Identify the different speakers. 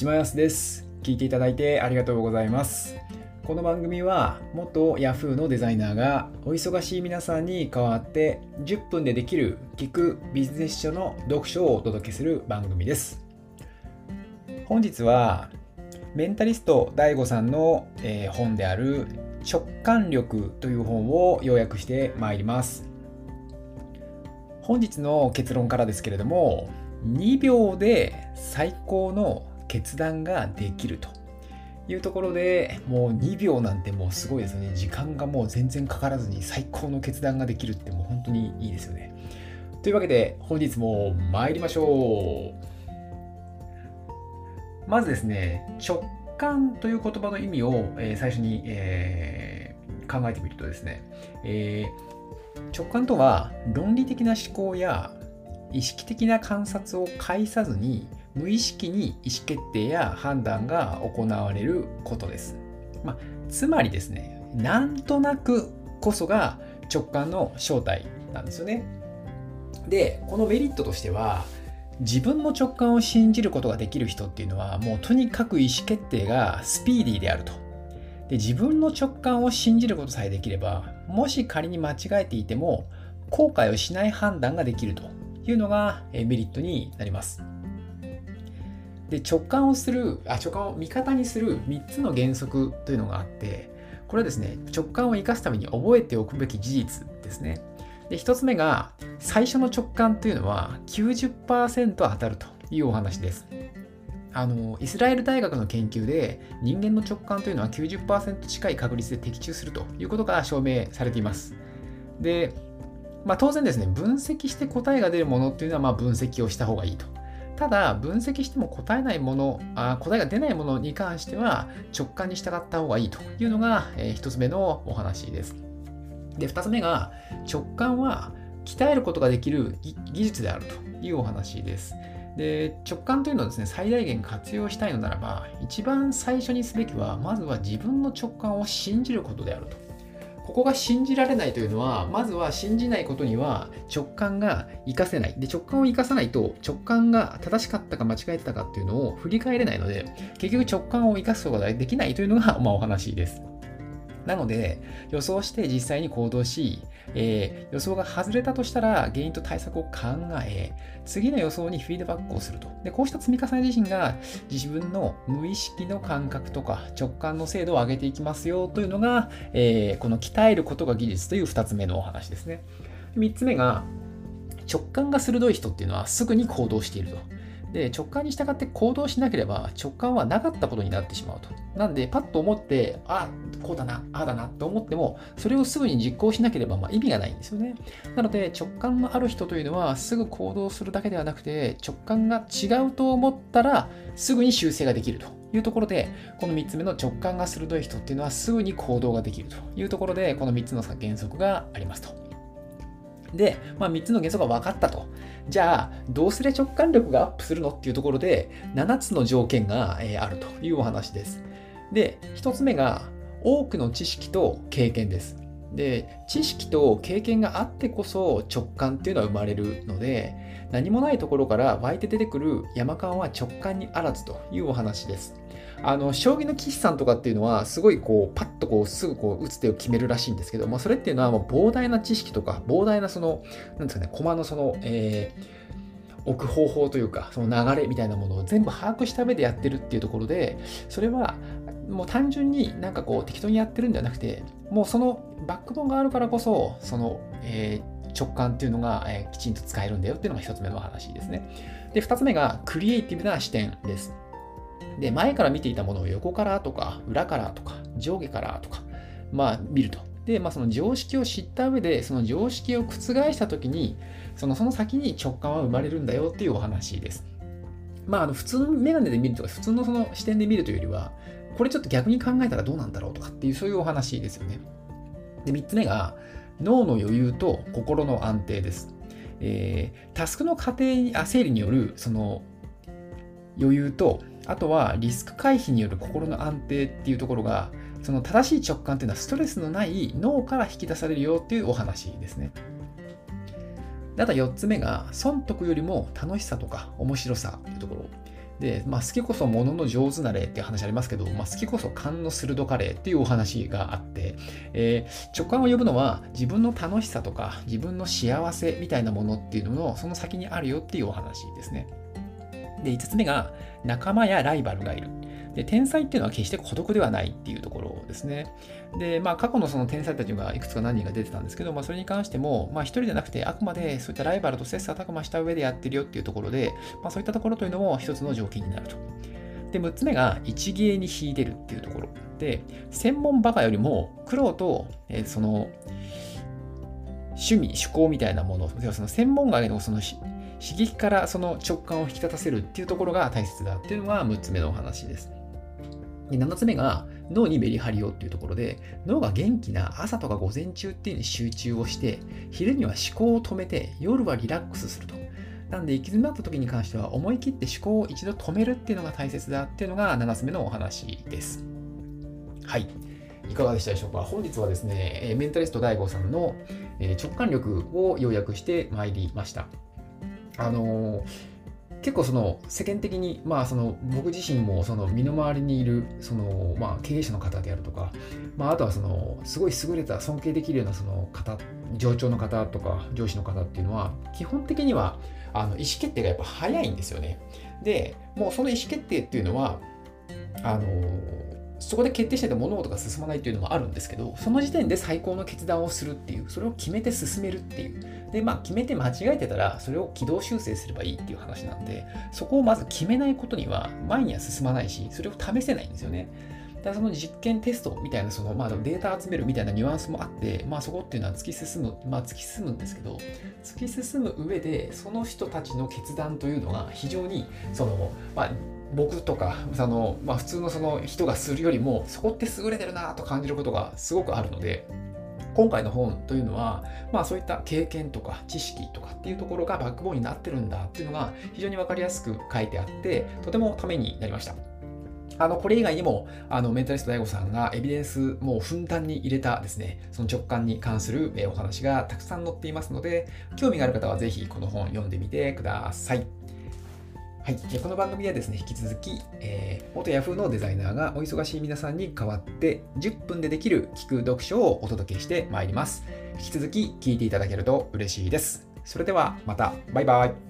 Speaker 1: 島安です。聞いていただいてありがとうございます。この番組は元 Yahoo のデザイナーがお忙しい皆さんに代わって10分でできる聞くビジネス書の読書をお届けする番組です。本日はメンタリスト DAIGO さんの、え本である直感力という本を要約してまいります。本日の結論からですけれども2秒で最高の決断ができるというところでもう2秒なんてもうすごいですよね。時間がもう全然かからずに最高の決断ができるってもう本当にいいですよね。というわけで本日も参りましょう。まずですね直感という言葉の意味を、え最初に、えー、考えてみるとですね、えー、直感とは論理的な思考や意識的な観察を介さずに無意識に意思決定や判断が行われることです。まあ、つまりですね、なんとなくこそが直感の正体なんですよね。で、このメリットとしては、自分の直感を信じることができる人っていうのは、もうとにかく意思決定がスピーディーであると。で自分の直感を信じることさえできれば、もし仮に間違えていても、後悔をしない判断ができるというのがメリットになります。で直感をするあ直感を味方にする3つの原則というのがあってこれはですね直感を生かすために覚えておくべき事実ですね。で1つ目が最初の直感というのは90%当たるというお話です。あのイスラエル大学の研究で人間の直感というのは90%近い確率で的中するということが証明されています。でまあ、当然ですね、分析して答えが出るものっていうのはま分析をした方がいいと。ただ、分析しても答えないものあ、答えが出ないものに関しては直感に従った方がいいというのが、えー、1つ目のお話です。で、2つ目が直感は鍛えることができる技術であるというお話です。で直感というのはですね最大限活用したいのならば一番最初にすべきはまずは自分の直感を信じることであるとここが信じられないというのは、まずは信じないことには直感が活かせない。で、直感を活かさないと、直感が正しかったか間違えてたかっていうのを振り返れないので、結局直感を活かすことができないというのが、まあ、お話です。なので、予想して実際に行動し、えー、予想が外れたとしたら原因と対策を考え、次の予想にフィードバックをすると。でこうした積み重ね自身が自分の無意識の感覚とか直感の精度を上げていきますよというのが、えー、この鍛えることが技術という2つ目のお話ですね。3つ目が、直感が鋭い人っていうのはすぐに行動していると。で、直感に従って行動しなければ直感はなかったことになってしまうと。なんで、パッと思って、あ、こうだな、ああだなと思っても、それをすぐに実行しなければまあ意味がないんですよね。なので、直感のある人というのは、すぐ行動するだけではなくて、直感が違うと思ったら、すぐに修正ができるというところで、この3つ目の直感が鋭い人っていうのは、すぐに行動ができるというところで、この3つの原則がありますと。で、まあ、3つの原則が分かったと。じゃあ、どうすれ直感力がアップするのっていうところで、7つの条件が、あるというお話です。で、1つ目が、多くの知識と経験です。で、知識と経験があってこそ直感っていうのは生まれるので、何もないところから湧いて出てくる山感は直感にあらずというお話です。あの将棋の棋士さんとかっていうのはすごいこうパッとこうすぐこう打つ手を決めるらしいんですけど、まあ、それっていうのはもう膨大な知識とか膨大なそのなんですかね駒のその、えー、置く方法というかその流れみたいなものを全部把握した上でやってるっていうところでそれはもう単純になんかこう適当にやってるんではなくてもうそのバックボーンがあるからこそその、えー、直感っていうのが、えー、きちんと使えるんだよっていうのが一つ目の話ですね。で、二つ目がクリエイティブな視点です。で、前から見ていたものを横からとか、裏からとか、上下からとか、まあ見ると。で、まあその常識を知った上で、その常識を覆したときに、そのその先に直感は生まれるんだよっていうお話です。まあ、あの普通のメガネで見るとか、普通のその視点で見るというよりは、これちょっと逆に考えたらどうなんだろうとかっていう、そういうお話ですよね。で、3つ目が、脳の余裕と心の安定です。えー、タスクの過程にあ整理によるその余裕とあとはリスク回避による心の安定っていうところがその正しい直感っていうのはストレスのない脳から引き出されるよっていうお話ですね。あと4つ目が損得よりも楽しさとか面白さというところ。で、まあ、好きこそものの上手な例っていう話ありますけど、まあ、好きこそ勘の鋭かれっていうお話があって、えー、直感を呼ぶのは自分の楽しさとか自分の幸せみたいなものっていうののその先にあるよっていうお話ですね。で、5つ目が仲間やライバルがいる。で天才っていうのは決して孤独ではないっていうところですね。で、まあ、過去のその天才たちがいくつか何人か出てたんですけど、まあ、それに関しても、まあ、一人じゃなくて、あくまでそういったライバルと切磋琢磨した上でやってるよっていうところで、まあ、そういったところというのも一つの条件になると。で、6つ目が一芸に秀でるっていうところで、専門バカよりも苦労と、えー、その趣味、趣向みたいなもの、ではその専門外のその刺激からその直感を引き立たせるっていうところが大切だっていうのが6つ目のお話です。で7つ目が脳にメリハリをっていうところで脳が元気な朝とか午前中っていうのに集中をして昼には思考を止めて夜はリラックスすると。なんで行き詰まった時に関しては思い切って思考を一度止めるっていうのが大切だっていうのが7つ目のお話です。はい。いかがでしたでしょうか？本日はですね、メンタリスト DAIGO さんの直感力を要約してまいりました。あの結構その世間的に、まあ、その僕自身もその身の回りにいるその、まあ、経営者の方であるとか、まあ、あとはそのすごい優れた尊敬できるようなその方上長の方とか上司の方っていうのは基本的にはあの意思決定がやっぱ早いんですよね。でもうその意思決定っていうのはあのそこで決定しないと物事が進まないっていうのもあるんですけど、その時点で最高の決断をするっていう、それを決めて進めるっていう。で、まあ、決めて間違えてたら、それを軌道修正すればいいっていう話なんで、そこをまず決めないことには、前には進まないし、それを試せないんですよね。だからその実験テストみたいな、その、まあ、データ集めるみたいなニュアンスもあって、まあ、そこっていうのは突き進む、まあ、突き進むんですけど、突き進む上で、その人たちの決断というのが非常に、その、まあ、僕とかその、まあ、普通のその人がするよりもそこって優れてるなと感じることがすごくあるので今回の本というのは、まあ、そういった経験とか知識とかっていうところがバックボーンになってるんだっていうのが非常に分かりやすく書いてあってとてもためになりました。あの、これ以外にも、あの、メンタリスト DAIGO さんがエビデンスもうふんだんに入れたですね、その直感に関するお話がたくさん載っていますので、興味がある方はぜひこの本読んでみてください。はい、この番組はですね、引き続き、えー、元ヤフーのデザイナーがお忙しい皆さんに代わって10分でできる聞く読書をお届けしてまいります。引き続き聞いていただけると嬉しいです。それではまた、バイバイ。